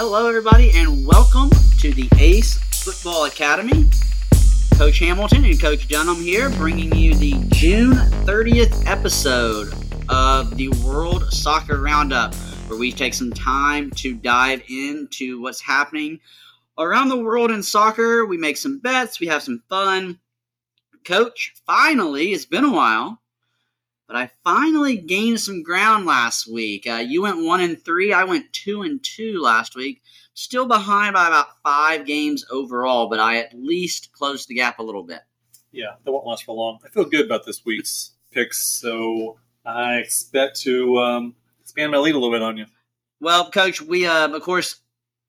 Hello, everybody, and welcome to the Ace Football Academy. Coach Hamilton and Coach Dunham here, bringing you the June 30th episode of the World Soccer Roundup, where we take some time to dive into what's happening around the world in soccer. We make some bets, we have some fun. Coach, finally, it's been a while but I finally gained some ground last week. Uh, you went one and three. I went two and two last week. Still behind by about five games overall, but I at least closed the gap a little bit. Yeah, that won't last for long. I feel good about this week's picks, so I expect to um, expand my lead a little bit on you. Well, Coach, we uh, of course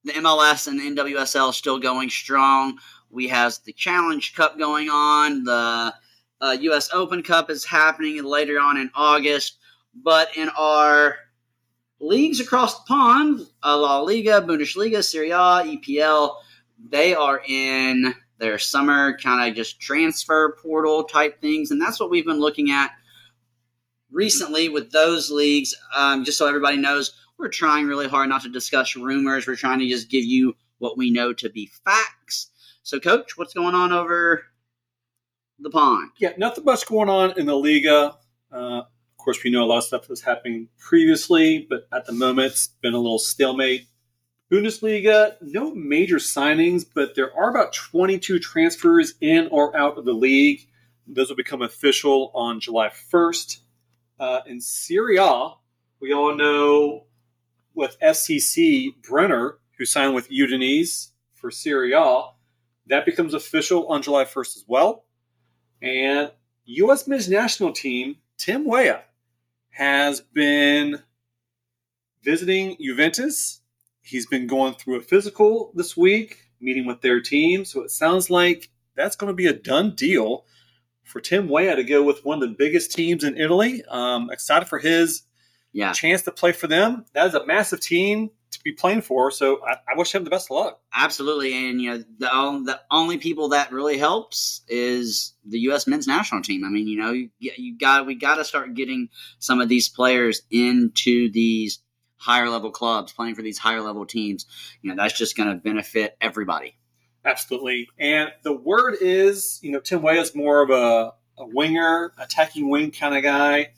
the MLS and the NWSL still going strong. We have the Challenge Cup going on. The uh, U.S. Open Cup is happening later on in August, but in our leagues across the pond, uh, La Liga, Bundesliga, Serie A, EPL, they are in their summer kind of just transfer portal type things, and that's what we've been looking at recently with those leagues. Um, just so everybody knows, we're trying really hard not to discuss rumors. We're trying to just give you what we know to be facts. So, Coach, what's going on over the pond. Yeah, nothing much going on in the Liga. Uh, of course, we know a lot of stuff was happening previously, but at the moment, it's been a little stalemate. Bundesliga, no major signings, but there are about 22 transfers in or out of the league. Those will become official on July 1st. Uh, in Serie A, we all know with FCC Brenner, who signed with Udinese for Serie A, that becomes official on July 1st as well. And U.S. men's national team, Tim Weah, has been visiting Juventus. He's been going through a physical this week, meeting with their team. So it sounds like that's going to be a done deal for Tim Weah to go with one of the biggest teams in Italy. Um, excited for his yeah. chance to play for them. That is a massive team to be playing for. So I, I, wish him the best of luck. Absolutely, and you know the the only people that really helps is the U.S. men's national team. I mean, you know, you, you got we got to start getting some of these players into these higher level clubs, playing for these higher level teams. You know, that's just going to benefit everybody. Absolutely, and the word is, you know, Tim Weah is more of a, a winger, attacking wing kind of guy.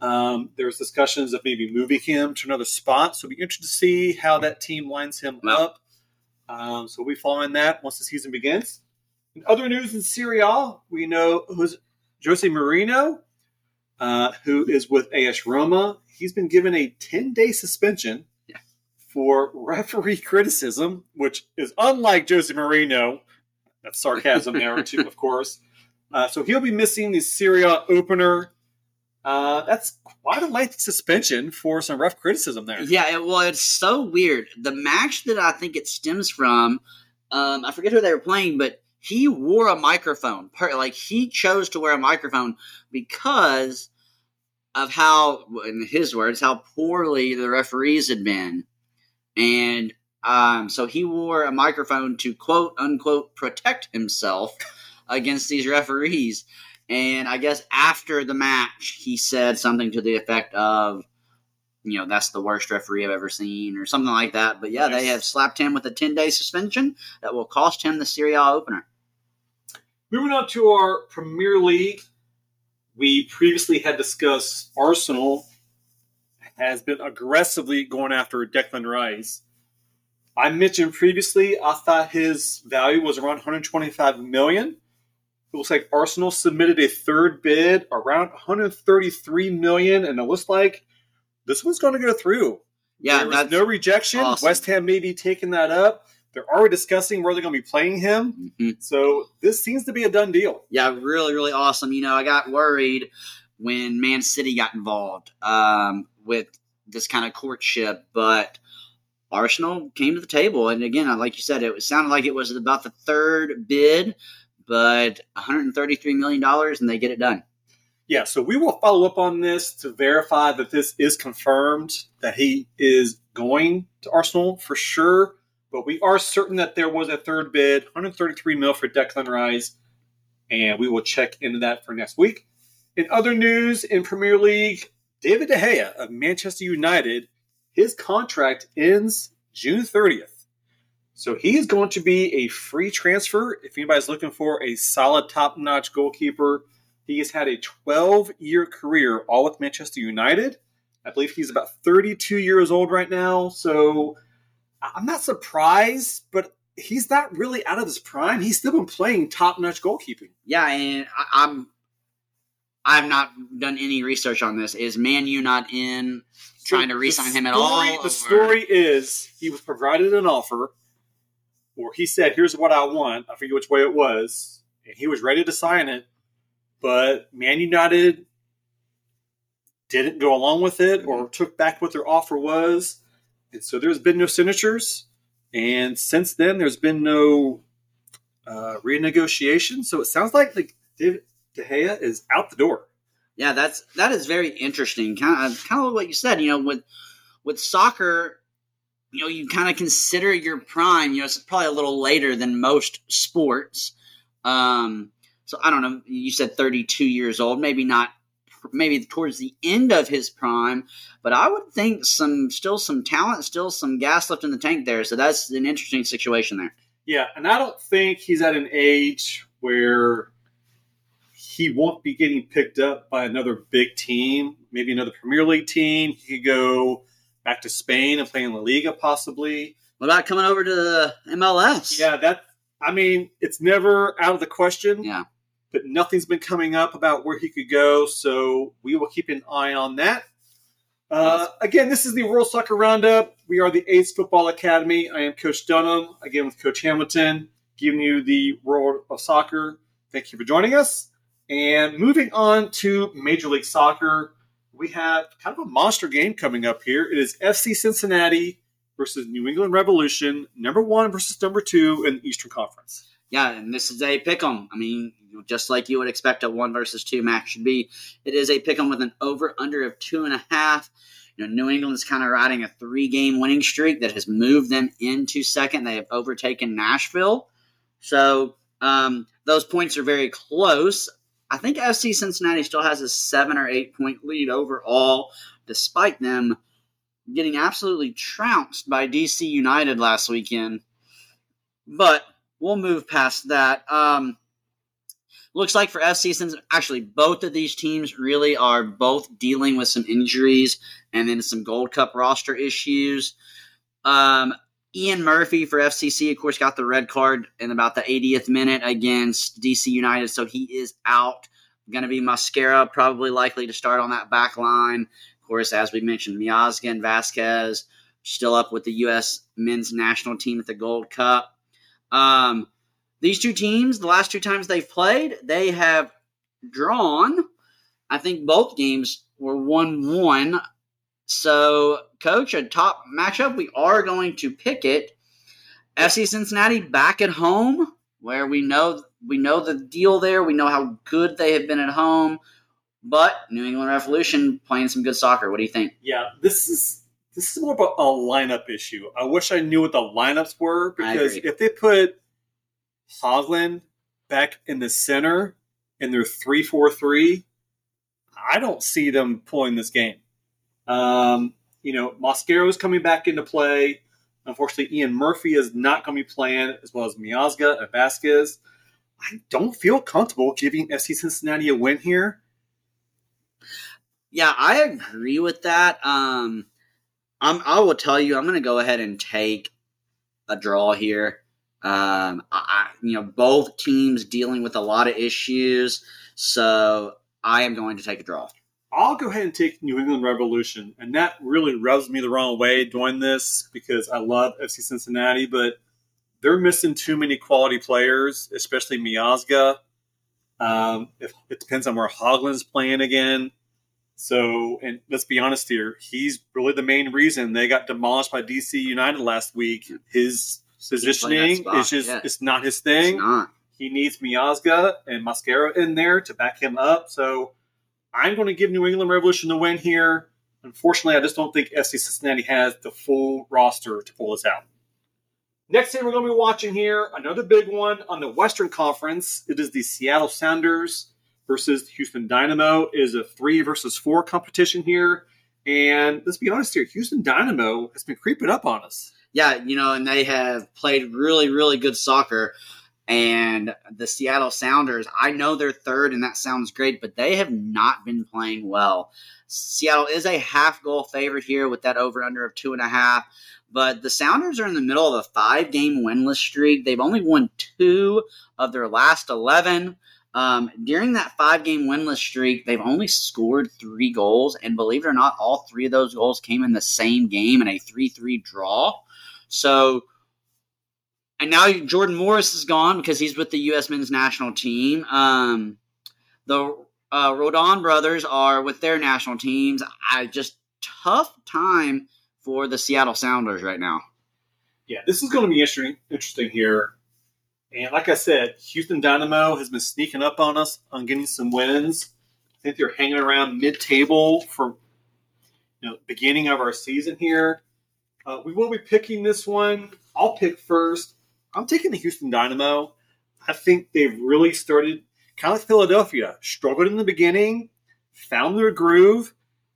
Um, there's discussions of maybe moving him to another spot. So it'll be interesting to see how that team lines him up. Um, so we'll be following that once the season begins. In other news in Serie A, we know who's Jose Mourinho, uh, who is with AS Roma. He's been given a 10 day suspension yeah. for referee criticism, which is unlike Jose Mourinho. That's sarcasm there, too, of course. Uh, so he'll be missing the Serie A opener uh, that's quite a lengthy suspension for some rough criticism there. Yeah, it, well, it's so weird. The match that I think it stems from, um, I forget who they were playing, but he wore a microphone. Like he chose to wear a microphone because of how, in his words, how poorly the referees had been, and um, so he wore a microphone to quote unquote protect himself against these referees. And I guess after the match, he said something to the effect of, you know, that's the worst referee I've ever seen, or something like that. But yeah, nice. they have slapped him with a 10 day suspension that will cost him the Serie A opener. Moving on to our Premier League, we previously had discussed Arsenal has been aggressively going after Declan Rice. I mentioned previously, I thought his value was around 125 million. It looks like Arsenal submitted a third bid around 133 million, and it looks like this one's going to go through. Yeah, no rejection. Awesome. West Ham may be taking that up. They're already discussing where they're going to be playing him. Mm-hmm. So this seems to be a done deal. Yeah, really, really awesome. You know, I got worried when Man City got involved um, with this kind of courtship, but Arsenal came to the table, and again, like you said, it sounded like it was about the third bid but 133 million dollars and they get it done. Yeah, so we will follow up on this to verify that this is confirmed that he is going to Arsenal for sure. But we are certain that there was a third bid, 133 mil for Declan Rice, and we will check into that for next week. In other news in Premier League, David De Gea of Manchester United, his contract ends June 30th. So he is going to be a free transfer. If anybody's looking for a solid, top notch goalkeeper, he has had a 12 year career all with Manchester United. I believe he's about 32 years old right now. So I'm not surprised, but he's not really out of his prime. He's still been playing top notch goalkeeping. Yeah, and I, I'm I've not done any research on this. Is Man U not in trying to re-sign him at all? The or- story is he was provided an offer, or he said, "Here's what I want." I forget which way it was, and he was ready to sign it, but Man United didn't go along with it or took back what their offer was, and so there's been no signatures. And since then, there's been no uh, renegotiation. So it sounds like like David De Gea is out the door. Yeah, that's that is very interesting. Kind of kind of what you said. You know, with with soccer, you know, you kind of consider your prime. You know, it's probably a little later than most sports. Um, so I don't know. You said thirty two years old. Maybe not. Maybe towards the end of his prime, but I would think some still some talent, still some gas left in the tank there. So that's an interesting situation there. Yeah, and I don't think he's at an age where he won't be getting picked up by another big team, maybe another Premier League team. He could go back to Spain and playing La Liga, possibly. What about coming over to the MLS? Yeah, that. I mean, it's never out of the question. Yeah. But nothing's been coming up about where he could go, so we will keep an eye on that. Uh, again, this is the World Soccer Roundup. We are the Ace Football Academy. I am Coach Dunham, again with Coach Hamilton, giving you the world of soccer. Thank you for joining us. And moving on to Major League Soccer, we have kind of a monster game coming up here. It is FC Cincinnati versus New England Revolution, number one versus number two in the Eastern Conference. Yeah, and this is a pick 'em. I mean, just like you would expect a one versus two match should be. It is a pick 'em with an over under of two and a half. You know, New England's kind of riding a three game winning streak that has moved them into second. They have overtaken Nashville. So um, those points are very close. I think FC Cincinnati still has a seven or eight point lead overall, despite them getting absolutely trounced by DC United last weekend. But we'll move past that. Um, looks like for FC, since actually both of these teams really are both dealing with some injuries and then some Gold Cup roster issues. Um, Ian Murphy for FCC, of course, got the red card in about the 80th minute against DC United, so he is out. Going to be Mosquera, probably likely to start on that back line. Of course, as we mentioned, Miazga and Vazquez still up with the U.S. men's national team at the Gold Cup. Um, these two teams, the last two times they've played, they have drawn. I think both games were 1 1. So, coach, a top matchup. We are going to pick it. FC Cincinnati back at home, where we know we know the deal there. We know how good they have been at home. But New England Revolution playing some good soccer. What do you think? Yeah, this is this is more about a lineup issue. I wish I knew what the lineups were because if they put Hagglund back in the center in their three four three, I don't see them pulling this game. Um, you know, Mosquera is coming back into play. Unfortunately, Ian Murphy is not going to be playing, as well as Miazga and Vazquez. I don't feel comfortable giving FC Cincinnati a win here. Yeah, I agree with that. Um, I'm, I will tell you, I'm going to go ahead and take a draw here. Um, I, you know, both teams dealing with a lot of issues, so I am going to take a draw. I'll go ahead and take New England Revolution, and that really rubs me the wrong way doing this because I love FC Cincinnati, but they're missing too many quality players, especially Miazga. Um, if, it depends on where Hagglund's playing again. So, and let's be honest here, he's really the main reason they got demolished by DC United last week. His positioning is just yeah. it's not his thing not. he needs Miazga and Mosquera in there to back him up. So I'm going to give New England Revolution the win here. Unfortunately, I just don't think FC Cincinnati has the full roster to pull this out. Next thing we're going to be watching here, another big one on the Western Conference. It is the Seattle Sounders versus the Houston Dynamo. It is a three versus four competition here. And let's be honest here, Houston Dynamo has been creeping up on us. Yeah, you know, and they have played really, really good soccer. And the Seattle Sounders, I know they're third, and that sounds great, but they have not been playing well. Seattle is a half goal favorite here with that over under of two and a half. But the Sounders are in the middle of a five game winless streak. They've only won two of their last 11. Um, during that five game winless streak, they've only scored three goals. And believe it or not, all three of those goals came in the same game in a 3 3 draw. So, and now Jordan Morris is gone because he's with the U.S. men's national team. Um, the uh, Roldan brothers are with their national teams. I just tough time for the Seattle Sounders right now. Yeah, this is going to be interesting. Interesting here, and like I said, Houston Dynamo has been sneaking up on us on getting some wins. I think they're hanging around mid-table for you know beginning of our season here. Uh, we will be picking this one. I'll pick first. I'm taking the Houston Dynamo. I think they've really started kind of like Philadelphia, struggled in the beginning, found their groove,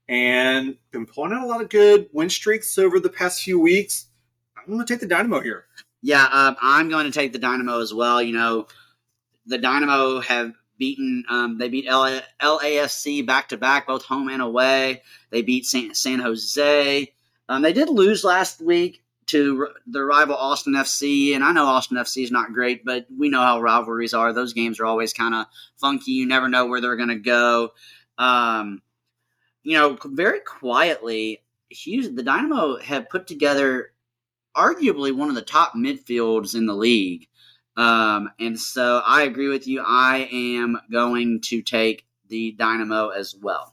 and been pulling out a lot of good win streaks over the past few weeks. I'm going to take the Dynamo here. Yeah, um, I'm going to take the Dynamo as well. You know, the Dynamo have beaten, um, they beat LA, LAFC back to back, both home and away. They beat San, San Jose. Um, they did lose last week to the rival Austin FC, and I know Austin FC is not great, but we know how rivalries are. Those games are always kind of funky. You never know where they're going to go. Um, you know, very quietly, Hughes, the Dynamo have put together arguably one of the top midfields in the league. Um, and so I agree with you. I am going to take the Dynamo as well.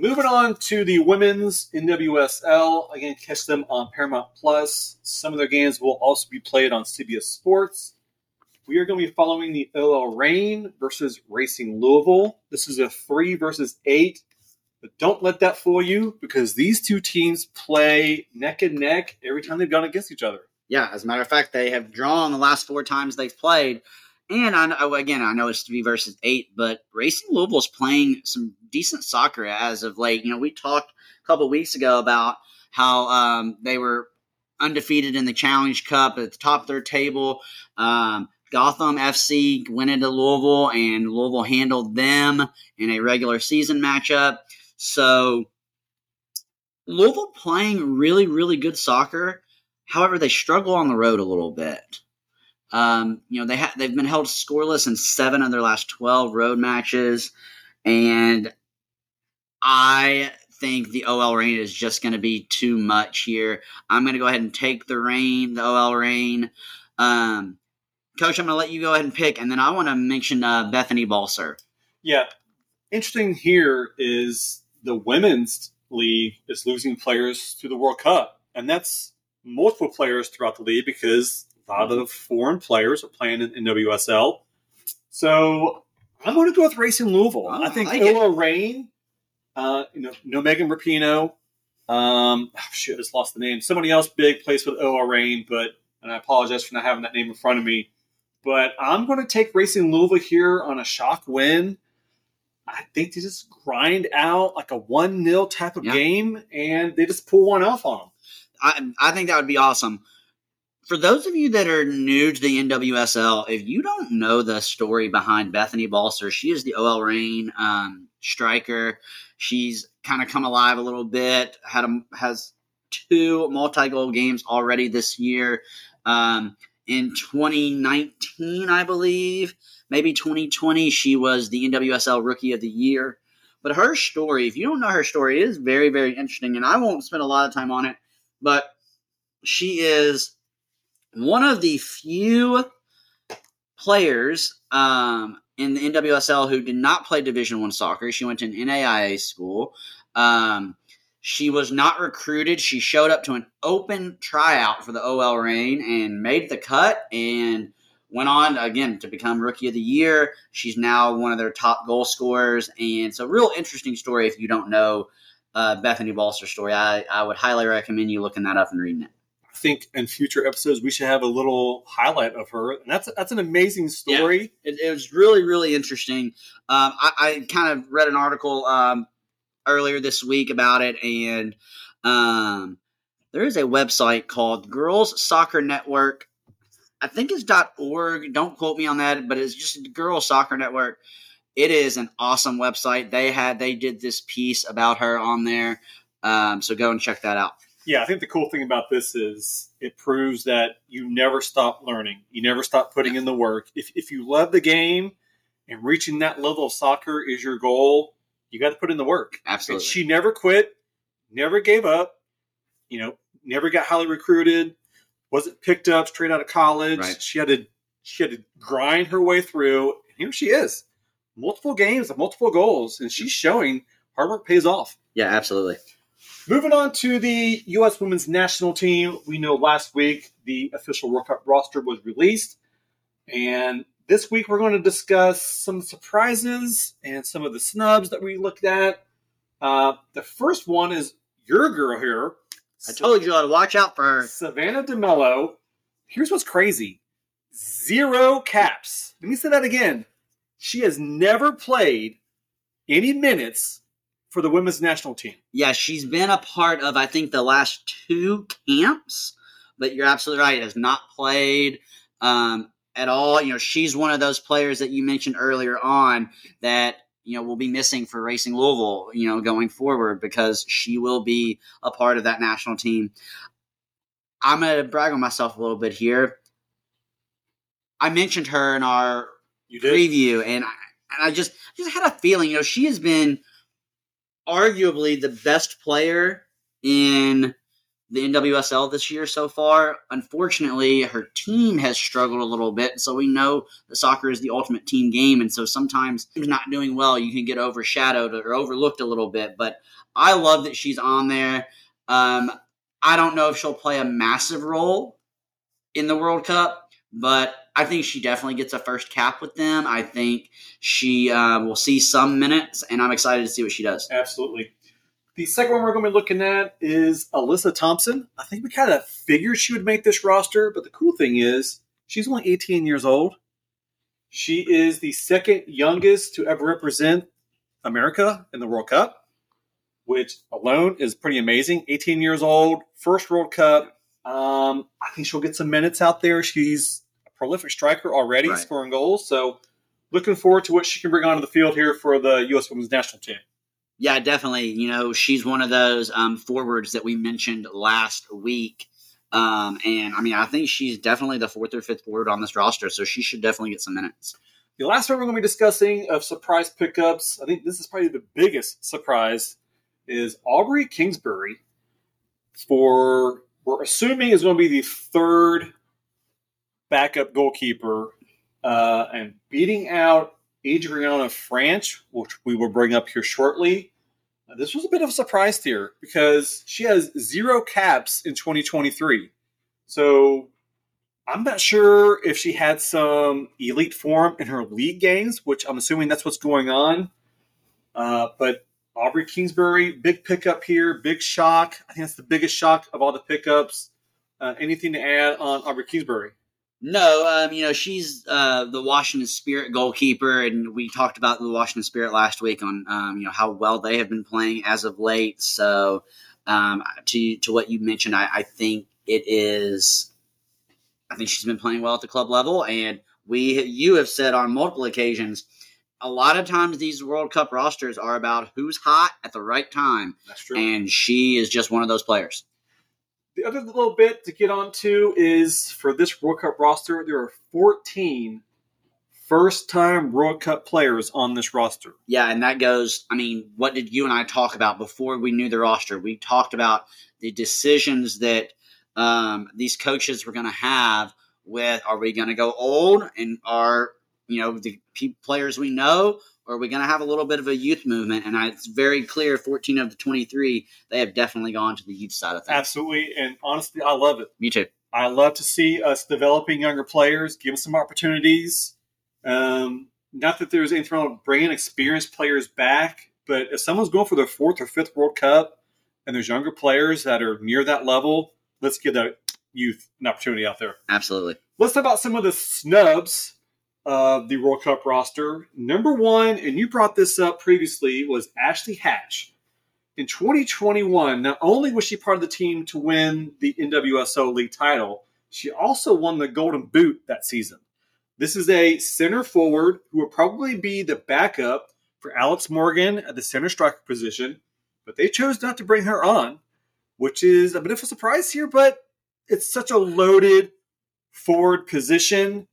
Moving on to the women's NWSL. Again, catch them on Paramount Plus. Some of their games will also be played on CBS Sports. We are going to be following the OL Reign versus Racing Louisville. This is a three versus eight. But don't let that fool you because these two teams play neck and neck every time they've gone against each other. Yeah, as a matter of fact, they have drawn the last four times they've played. And I know, again, I know it's three versus eight, but Racing Louisville is playing some decent soccer as of late. You know, we talked a couple weeks ago about how um, they were undefeated in the Challenge Cup at the top of their table. Um, Gotham FC went into Louisville, and Louisville handled them in a regular season matchup. So Louisville playing really, really good soccer. However, they struggle on the road a little bit. Um, you know, they ha- they've been held scoreless in seven of their last twelve road matches, and I think the OL Reign is just going to be too much here. I'm going to go ahead and take the Reign, the OL Reign. Um, Coach, I'm going to let you go ahead and pick, and then I want to mention uh, Bethany Balcer. Yeah, interesting here is the women's league is losing players to the World Cup, and that's multiple players throughout the league because a lot of foreign players are playing in, in WSL. So I'm going to go with Racing Louisville. Oh, I think I like OL Reign, uh, you know, no Megan Rapinoe. Um, oh, shit, I just lost the name. Somebody else big plays with OL Reign, but and I apologize for not having that name in front of me. But I'm going to take Racing Louisville here on a shock win. I think they just grind out like a one 0 type of Yeah. game, and they just pull one off on them. I, I think that would be awesome. For those of you that are new to the NWSL, if you don't know the story behind Bethany Balcer, she is the OL Reign um, striker. She's kind of come alive a little bit. Had a, has two multi-goal games already this year. Um, in 2019, I believe, maybe 2020, she was the NWSL Rookie of the Year. But her story, if you don't know her story, is very, very interesting, and I won't spend a lot of time on it. But she is one of the few players um, in the NWSL who did not play Division One soccer. She went to an NAIA school. Um, she was not recruited. She showed up to an open tryout for the OL Reign and made the cut and went on again to become Rookie of the Year. She's now one of their top goal scorers, and it's a real interesting story if you don't know uh, Bethany Balcer's story. I, I would highly recommend you looking that up and reading it. I think in future episodes we should have a little highlight of her, and that's that's an amazing story. It, it was really, really interesting. Um, I, I kind of read an article um, earlier this week about it, and um, there is a website called Girls Soccer Network. I think it's .org. Don't quote me on that, but it's just Girls Soccer Network. It is an awesome website. They had they did this piece about her on there. Um, so go and check that out. Yeah, I think the cool thing about this is it proves that you never stop learning. You never stop putting in the work. If, if you love the game and reaching that level of soccer is your goal, you got to put in the work. Absolutely. And she never quit, never gave up, you know, never got highly recruited, wasn't picked up straight out of college. Right. She had to she had to grind her way through. And here she is. Multiple games, multiple goals, and she's showing hard work pays off. Yeah, absolutely. Moving on to the U.S. women's national team, we know last week the official World Cup roster was released. And this week we're going to discuss some surprises and some of the snubs that we looked at. Uh, the first one is your girl here, I told you to watch out for her. Savannah DeMelo. Here's what's crazy zero caps. Let me say that again. She has never played any minutes for the women's national team. Yeah, she's been a part of I think the last two camps, but you're absolutely right. Has not played um, at all. You know, she's one of those players that you mentioned earlier on that you know will be missing for Racing Louisville. You know, going forward because she will be a part of that national team. I'm gonna brag on myself a little bit here. I mentioned her in our preview, and I, and I just just had a feeling. You know, she has been arguably the best player in the NWSL this year so far. Unfortunately, her team has struggled a little bit. So we know that soccer is the ultimate team game, and so sometimes not doing well, you can get overshadowed or overlooked a little bit. But I love that she's on there. Um, I don't know if she'll play a massive role in the World Cup, but I think she definitely gets a first cap with them. I think she uh, will see some minutes, and I'm excited to see what she does. Absolutely. The second one we're going to be looking at is Alyssa Thompson. I think we kind of figured she would make this roster, but the cool thing is she's only 18 years old. She is the second youngest to ever represent America in the World Cup, which alone is pretty amazing. 18 years old, first World Cup. Um, I think she'll get some minutes out there. She's a prolific striker already, Right. scoring goals. So, looking forward to what she can bring onto the field here for the U.S. Women's National Team. Yeah, definitely. You know, she's one of those um, forwards that we mentioned last week. Um, and I mean, I think she's definitely the fourth or fifth forward on this roster, so she should definitely get some minutes. The last one we're going to be discussing of surprise pickups, I think this is probably the biggest surprise, is Aubrey Kingsbury. For we're assuming is going to be the third backup goalkeeper, uh, and beating out Adrianna Franch, which we will bring up here shortly. Uh, this was a bit of a surprise to here because she has zero caps in 2023. So I'm not sure if she had some elite form in her league games, which I'm assuming that's what's going on. Uh, but Aubrey Kingsbury, big pickup here, big shock. I think that's the biggest shock of all the pickups. Uh, anything to add on Aubrey Kingsbury? No, um, you know, she's uh, the Washington Spirit goalkeeper, and we talked about the Washington Spirit last week on um, you know how well they have been playing as of late. So, um, to to what you mentioned, I, I think it is. I think she's been playing well at the club level, and we you have said on multiple occasions. A lot of times, these World Cup rosters are about who's hot at the right time, That's true. and she is just one of those players. The other little bit to get onto is for this World Cup roster, there are 14 first time World Cup players on this roster. Yeah, and that goes. I mean, what did you and I talk about before we knew the roster? We talked about the decisions that um, these coaches were going to have. With are we going to go old and are you know the players we know, or are we going to have a little bit of a youth movement? And I, it's very clear, fourteen of the twenty-three, they have definitely gone to the youth side of things. Absolutely. And honestly, I love it. Me too. I love to see us developing younger players, give them some opportunities. Um, not that there's anything wrong with bringing experienced players back, but if someone's going for their fourth or fifth World Cup and there's younger players that are near that level, let's give that youth an opportunity out there. Absolutely. Let's talk about some of the snubs of the World Cup roster. Number one, and you brought this up previously, was Ashley Hatch. in 2021, not only was she part of the team to win the NWSL league title, she also won the Golden Boot that season. This is a center forward who will probably be the backup for Alex Morgan at the center striker position, but they chose not to bring her on, which is a bit of a surprise here, but it's such a loaded forward position.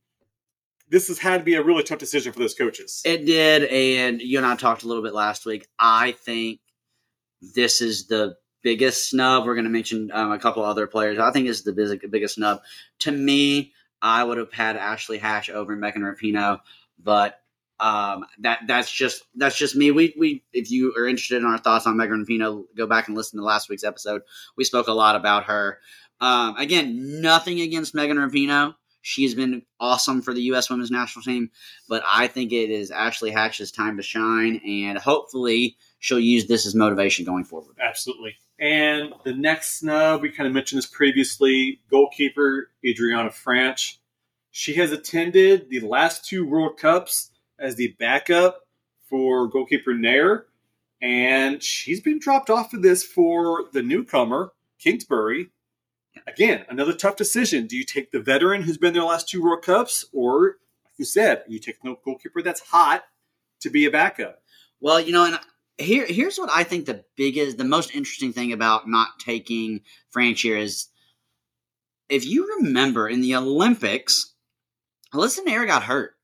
This has had to be a really tough decision for those coaches. It did, and you and I talked a little bit last week. I think this is the biggest snub. We're going to mention um, a couple other players. I think this is the biggest, biggest snub. To me, I would have had Ashley Hatch over Megan Rapinoe, but um, that that's just that's just me. We we if you are interested in our thoughts on Megan Rapinoe, go back and listen to last week's episode. We spoke a lot about her. Um, again, nothing against Megan Rapinoe. She has been awesome for the U.S. Women's National Team, but I think it is Ashley Hatch's time to shine, and hopefully she'll use this as motivation going forward. Absolutely. And the next snub, we kind of mentioned this previously, goalkeeper Adrianna Franch. She has attended the last two World Cups as the backup for goalkeeper Naeher, and she's been dropped off of this for the newcomer, Kingsbury. Again, another tough decision. Do you take the veteran who's been there the last two World Cups, or, like you said, you take the goalkeeper that's hot to be a backup? Well, you know, and here here's what I think the biggest, the most interesting thing about not taking Franch is, if you remember in the Olympics, Alyssa Naeher got hurt.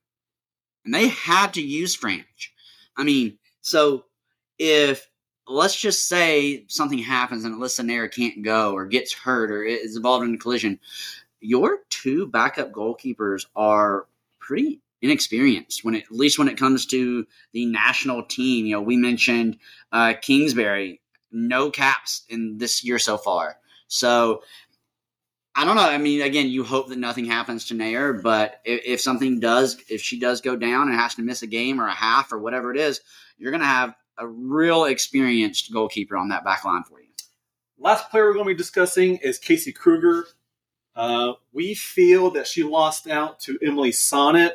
And they had to use Franch. I mean, so if let's just say something happens and Alyssa Naeher can't go or gets hurt or is involved in a collision, your two backup goalkeepers are pretty inexperienced when it, at least when it comes to the national team. You know, we mentioned uh, Kingsbury, no caps in this year so far. So I don't know. I mean, again, you hope that nothing happens to Naeher, but if, if, something does, if she does go down and has to miss a game or a half or whatever it is, you're going to have a real experienced goalkeeper on that back line for you. Last player we're going to be discussing is Casey Krueger. Uh, we feel that she lost out to Emily Sonnett,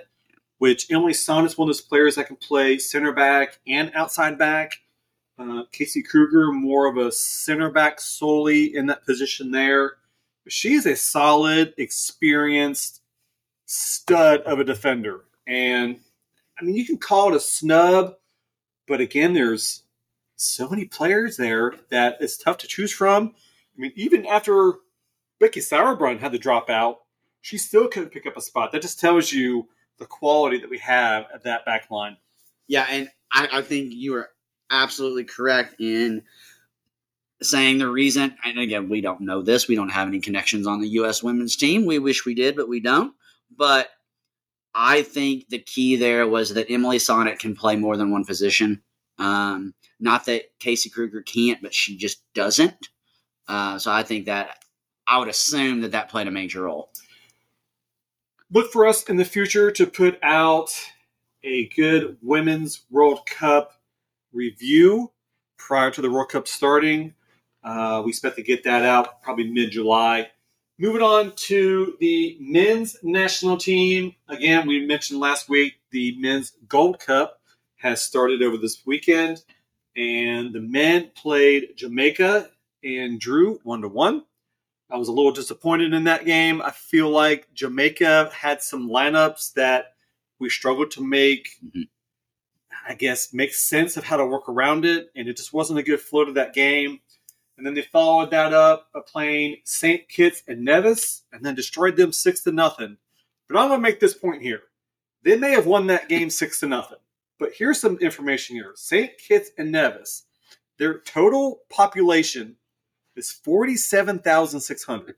which Emily Sonnett is one of those players that can play center back and outside back. Uh, Casey Krueger, more of a center back solely in that position there. She is a solid, experienced stud of a defender. And I mean, you can call it a snub, but again, there's so many players there that it's tough to choose from. I mean, even after Becky Sauerbrunn had to drop out, she still couldn't pick up a spot. That just tells you the quality that we have at that back line. Yeah, and I, I think you are absolutely correct in saying the reason, and again, we don't know this. We don't have any connections on the U.S. women's team. We wish we did, but we don't. But I think the key there was that Emily Sonnett can play more than one position. Um, not that Casey Krueger can't, but she just doesn't. Uh, so I think that I would assume that that played a major role. Look for us in the future to put out a good Women's World Cup review prior to the World Cup starting. Uh, we expect to get that out probably mid July. Moving on to the men's national team. Again, we mentioned last week the men's Gold Cup has started over this weekend, and the men played Jamaica and drew one to one. I was a little disappointed in that game. I feel like Jamaica had some lineups that we struggled to make, mm-hmm. I guess, make sense of how to work around it, and it just wasn't a good flow to that game. And then they followed that up by playing St. Kitts and Nevis and then destroyed them six to nothing. But I'm gonna make this point here. They may have won that game six to nothing. But here's some information here. St. Kitts and Nevis, their total population is 47,600.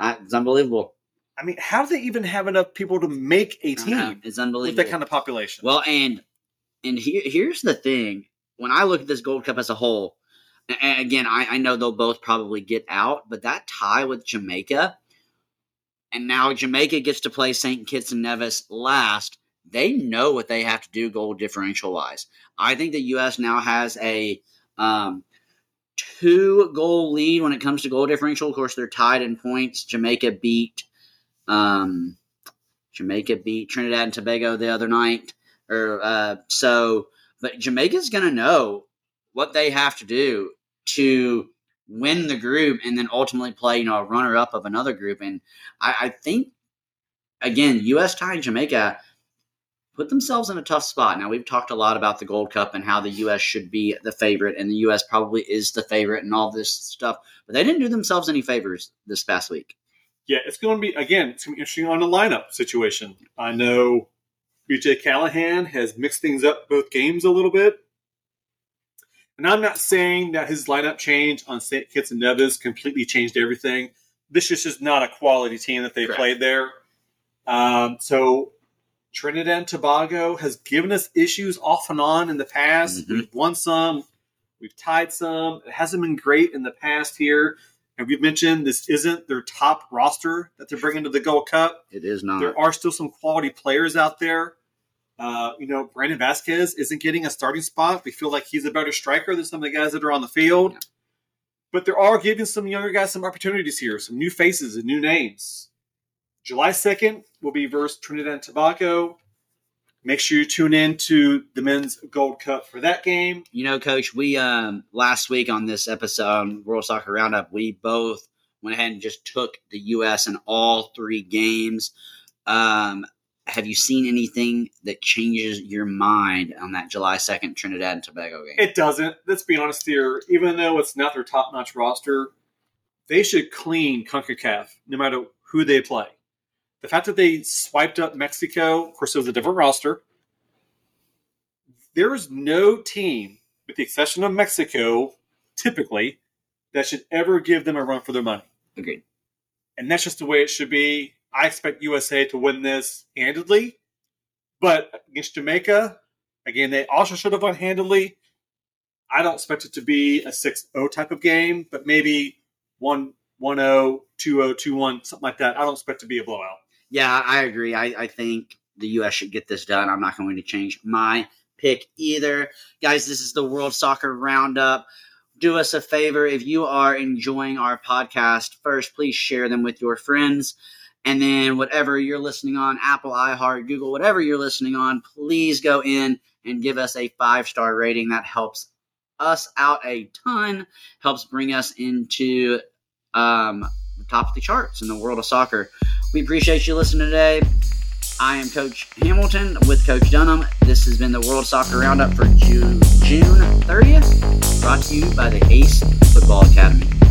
It's unbelievable. I mean, how do they even have enough people to make a team? It's unbelievable. With that kind of population. Well, and and here, here's the thing. When I look at this Gold Cup as a whole, again, I, I know they'll both probably get out, but that tie with Jamaica, and now Jamaica gets to play St. Kitts and Nevis last. They know what they have to do goal differential wise. I think the U.S. now has a um, two goal lead when it comes to goal differential. Of course, they're tied in points. Jamaica beat um, Jamaica beat Trinidad and Tobago the other night, or uh, so. But Jamaica's going to know what they have to do to win the group and then ultimately play, you know, a runner up of another group. And I, I think, again, U.S. tying Jamaica put themselves in a tough spot. Now, we've talked a lot about the Gold Cup and how the U.S. should be the favorite, and the U.S. probably is the favorite and all this stuff, but they didn't do themselves any favors this past week. Yeah, it's going to be, again, it's going to be interesting on the lineup situation. I know BJ Callaghan has mixed things up both games a little bit. And I'm not saying that his lineup change on St. Kitts and Nevis completely changed everything. This is just not a quality team that they Correct. played there. Um, so Trinidad and Tobago has given us issues off and on in the past. Mhm. We've won some, we've tied some. It hasn't been great in the past here. And we've mentioned this isn't their top roster that they're bringing to the Gold Cup. It is not. There are still some quality players out there. Uh, you know, Brandon Vazquez isn't getting a starting spot. We feel like he's a better striker than some of the guys that are on the field. Yeah. But there are giving some younger guys some opportunities here, some new faces and new names. July 2nd will be versus Trinidad and Tobago. Make sure you tune in to the men's Gold Cup for that game. You know, Coach, we um last week on this episode on World Soccer Roundup, we both went ahead and just took the U.S. in all three games. Um, have you seen anything that changes your mind on that July second Trinidad and Tobago game? It doesn't. Let's be honest here. Even though it's not their top notch roster, they should clean CONCACAF no matter who they play. The fact that they swiped up Mexico, of course, it was a different roster. There is no team, with the exception of Mexico, typically, that should ever give them a run for their money. Agreed. And that's just the way it should be. I expect USA to win this handedly. But against Jamaica, again, they also should have won handedly. I don't expect it to be a 6 0 type of game, but maybe 1 1 0, 2 0, 2 1, something like that. I don't expect to be a blowout. Yeah, I agree. I, I think the U.S. should get this done. I'm not going to change my pick either. Guys, this is the World Soccer Roundup. Do us a favor if you are enjoying our podcast, first, please share them with your friends. And then, whatever you're listening on, Apple, iHeart, Google, whatever you're listening on, please go in and give us a five star rating. That helps us out a ton, helps bring us into um, the top of the charts in the world of soccer. We appreciate you listening today. I am Coach Hamilton with Coach Dunham. This has been the World Soccer Roundup for June, June 30th, brought to you by the Ace Football Academy.